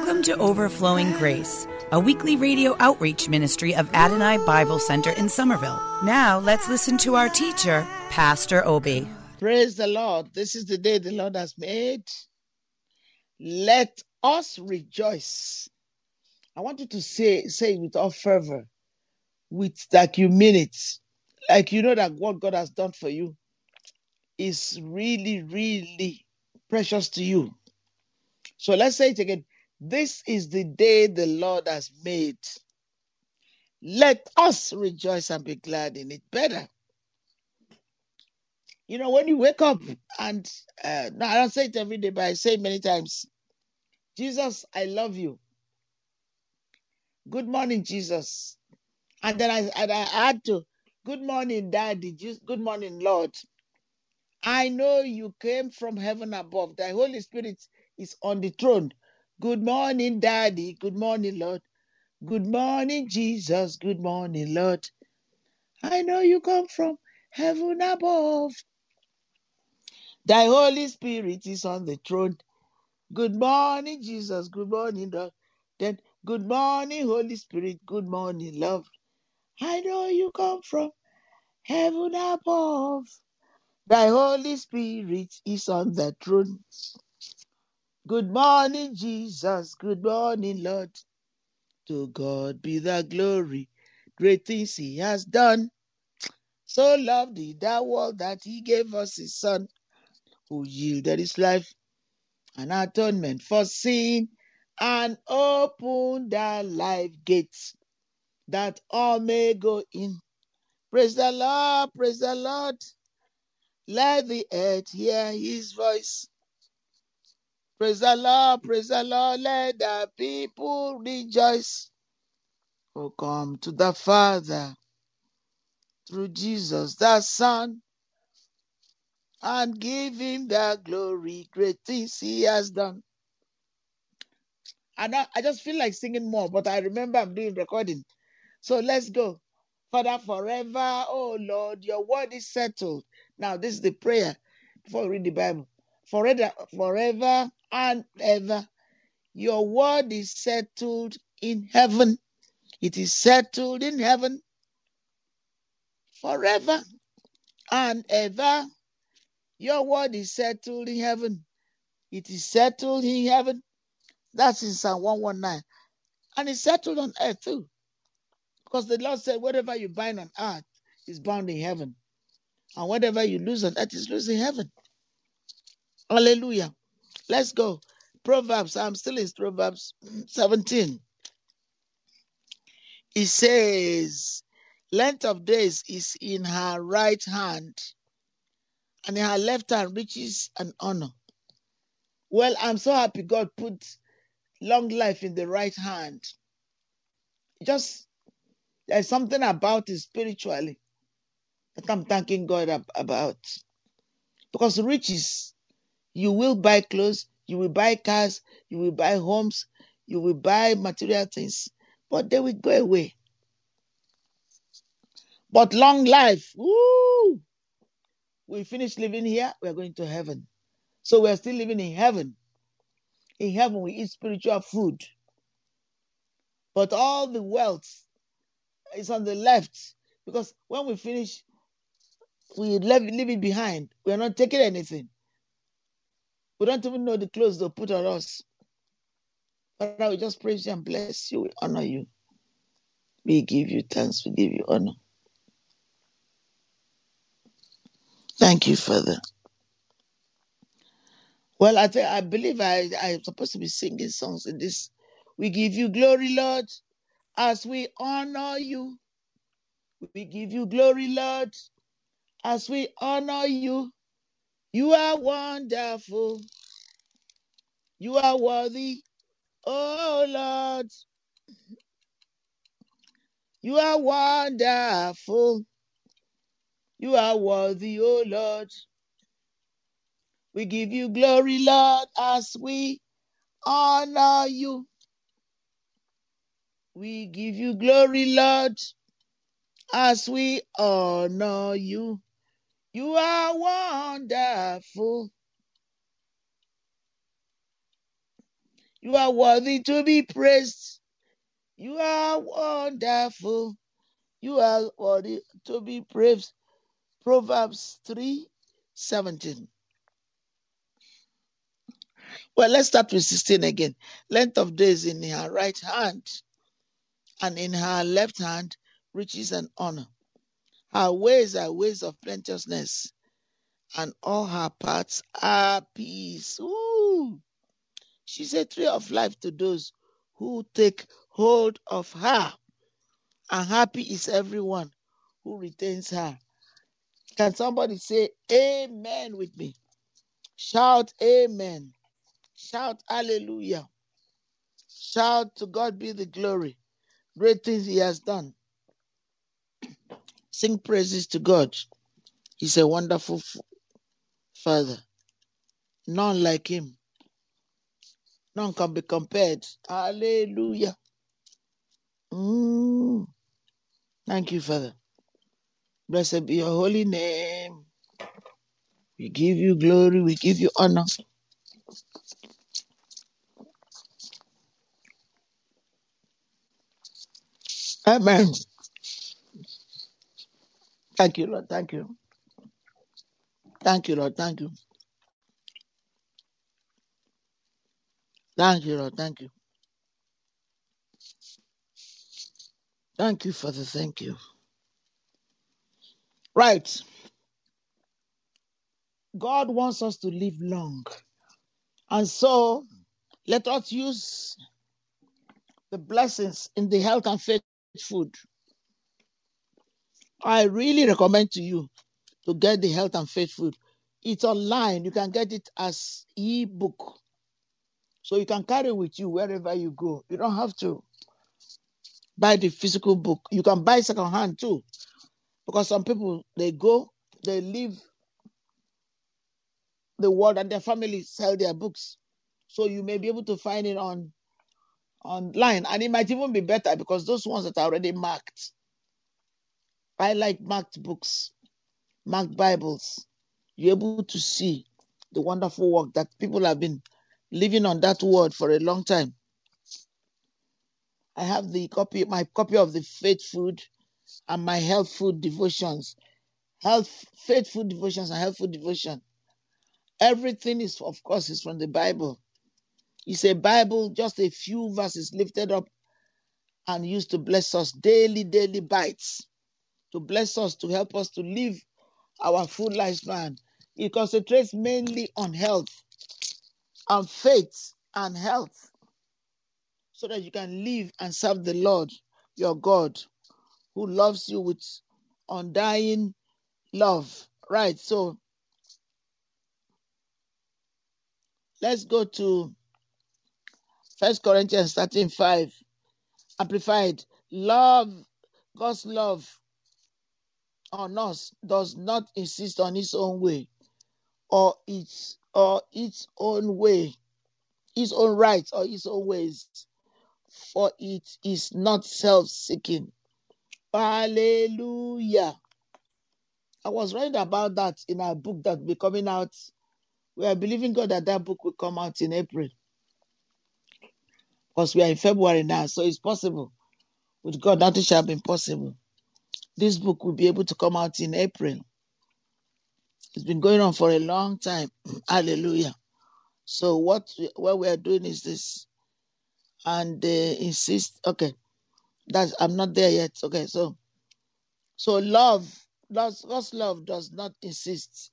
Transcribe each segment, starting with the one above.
Welcome to Overflowing Grace, a weekly radio outreach ministry of Adonai Bible Center in Somerville. Now let's listen to our teacher, Pastor Obi. Praise the Lord. This is the day the Lord has made. Let us rejoice. I want you to say say it with all fervor, with like you mean it, like you know that what God has done for you is really, really precious to you. So let's say it again. This is the day the Lord has made. Let us rejoice and be glad in it. Better. You know, when you wake up, and uh, no, I don't say it every day, but I say many times Jesus, I love you. Good morning, Jesus. And then I, and I add to, Good morning, Daddy. Good morning, Lord. I know you came from heaven above. The Holy Spirit is on the throne. Good morning, Daddy. Good morning, Lord. Good morning, Jesus. Good morning, Lord. I know you come from heaven above. Thy Holy Spirit is on the throne. Good morning, Jesus. Good morning, Lord. Then, good morning, Holy Spirit. Good morning, love. I know you come from heaven above. Thy Holy Spirit is on the throne. Good morning, Jesus. Good morning, Lord. To God be the glory. Great things He has done. So loved He that world that He gave us His Son, who yielded His life an atonement for sin and opened the life gates that all may go in. Praise the Lord, praise the Lord. Let the earth hear His voice. Praise the Lord, praise the Lord, let the people rejoice. Oh, come to the Father through Jesus the Son and give him the glory, great things he has done. And I, I just feel like singing more, but I remember I'm doing recording. So let's go. Father, forever, oh Lord, your word is settled. Now, this is the prayer before we read the Bible. Forever, forever and ever. Your word is settled in heaven. It is settled in heaven forever and ever. Your word is settled in heaven. It is settled in heaven. That's in Psalm 119. And it's settled on earth too. Because the Lord said, whatever you bind on earth is bound in heaven. And whatever you lose on earth is loose in heaven. Hallelujah. Let's go. Proverbs, I'm still in Proverbs 17. It says, Length of days is in her right hand, and in her left hand riches and honor. Well, I'm so happy God put long life in the right hand. Just there's something about it spiritually that I'm thanking God about. Because riches, you will buy clothes, you will buy cars, you will buy homes, you will buy material things, but they will go away. But long life, woo! We finish living here, we are going to heaven. So we are still living in heaven. In heaven, we eat spiritual food. But all the wealth is on the left because when we finish, we leave, leave it behind. We are not taking anything. We don't even know the clothes they put on us. Father, we just praise you and bless you. We honor you. We give you thanks. We give you honor. Thank you, Father. Well, I think I believe I I'm supposed to be singing songs in this. We give you glory, Lord, as we honor you. We give you glory, Lord, as we honor you. You are wonderful. You are worthy, oh Lord. You are wonderful. You are worthy, oh Lord. We give you glory, Lord, as we honor you. We give you glory, Lord, as we honor you. You are wonderful. You are worthy to be praised. You are wonderful. You are worthy to be praised. Proverbs 3 17. Well, let's start with 16 again. Length of days in her right hand, and in her left hand, riches and honor. Her ways are ways of plenteousness, and all her paths are peace. Ooh. She's a tree of life to those who take hold of her, and happy is everyone who retains her. Can somebody say amen with me? Shout amen. Shout hallelujah. Shout to God be the glory. Great things he has done. Sing praises to God. He's a wonderful f- Father. None like him. None can be compared. Hallelujah. Mm. Thank you, Father. Blessed be your holy name. We give you glory. We give you honor. Amen. Thank you, Lord. Thank you. Thank you, Lord. Thank you. Thank you, Lord. Thank you. Thank you, Father. Thank you. Right. God wants us to live long. And so let us use the blessings in the health and faith food. I really recommend to you to get the health and faith food. It's online. You can get it as e-book. So you can carry with you wherever you go. You don't have to buy the physical book. You can buy second hand too. Because some people they go, they leave the world and their family sell their books. So you may be able to find it on online. And it might even be better because those ones that are already marked. I like marked books, marked Bibles. You're able to see the wonderful work that people have been living on that word for a long time. I have the copy, my copy of the faith food and my health food devotions. Health, faith food devotions and health food devotion. Everything is, of course, is from the Bible. It's a Bible, just a few verses lifted up and used to bless us daily, daily bites, to bless us, to help us to live our full lifespan. It concentrates mainly on health, and faith and health, so that you can live and serve the Lord, your God, who loves you with undying love. Right, so let's go to First Corinthians 13 5. Amplified. Love, God's love on us does not insist on its own way or its or its own way, its own rights or its own ways, for it is not self-seeking. Hallelujah. I was writing about that in a book that will be coming out. We are believing God that that book will come out in April. Because we are in February now, so it's possible. With God, nothing shall be impossible. This book will be able to come out in April. It's been going on for a long time. Hallelujah. So what we, what we are doing is this, and they insist. Okay, that's I'm not there yet. Okay, so so love, God's, God's love does not insist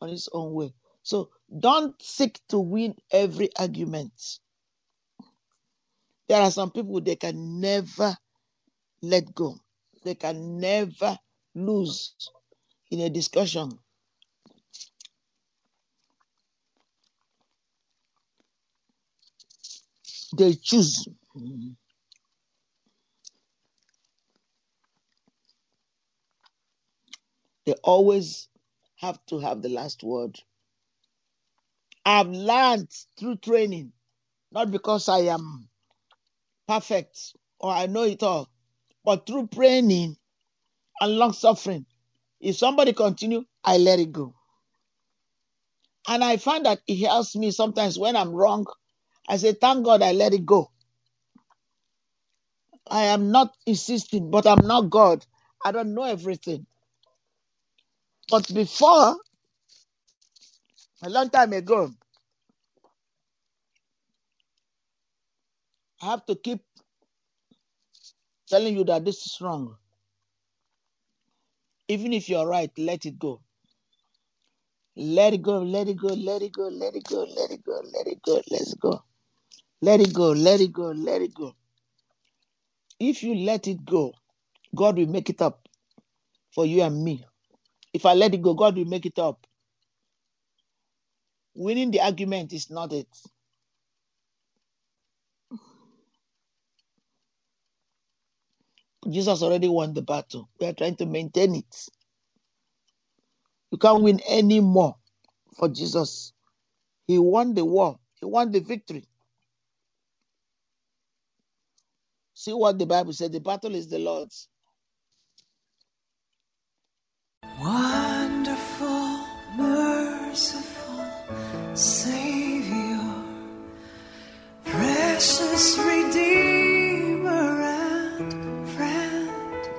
on its own way. So don't seek to win every argument. There are some people they can never let go. They can never lose in a discussion. They choose. They always have to have the last word. I've learned through training, not because I am perfect or I know it all, but through praying and long suffering. If somebody continue, I let it go. And I find that it helps me sometimes when I'm wrong, I say, thank God I let it go. I am not insisting, but I'm not God. I don't know everything. But before, a long time ago, I have to keep telling you that this is wrong. Even if you're right, let it go. Let it go, let it go, let it go, let it go, let it go, let it go, let's go. Let it go, let it go, let it go. If you let it go, God will make it up for you and me. If I let it go, God will make it up. Winning the argument is not it. Jesus already won the battle. We are trying to maintain it. You can't win any more for Jesus. He won the war, he won the victory. See what the Bible said the battle is the Lord's. Wonderful, merciful Savior,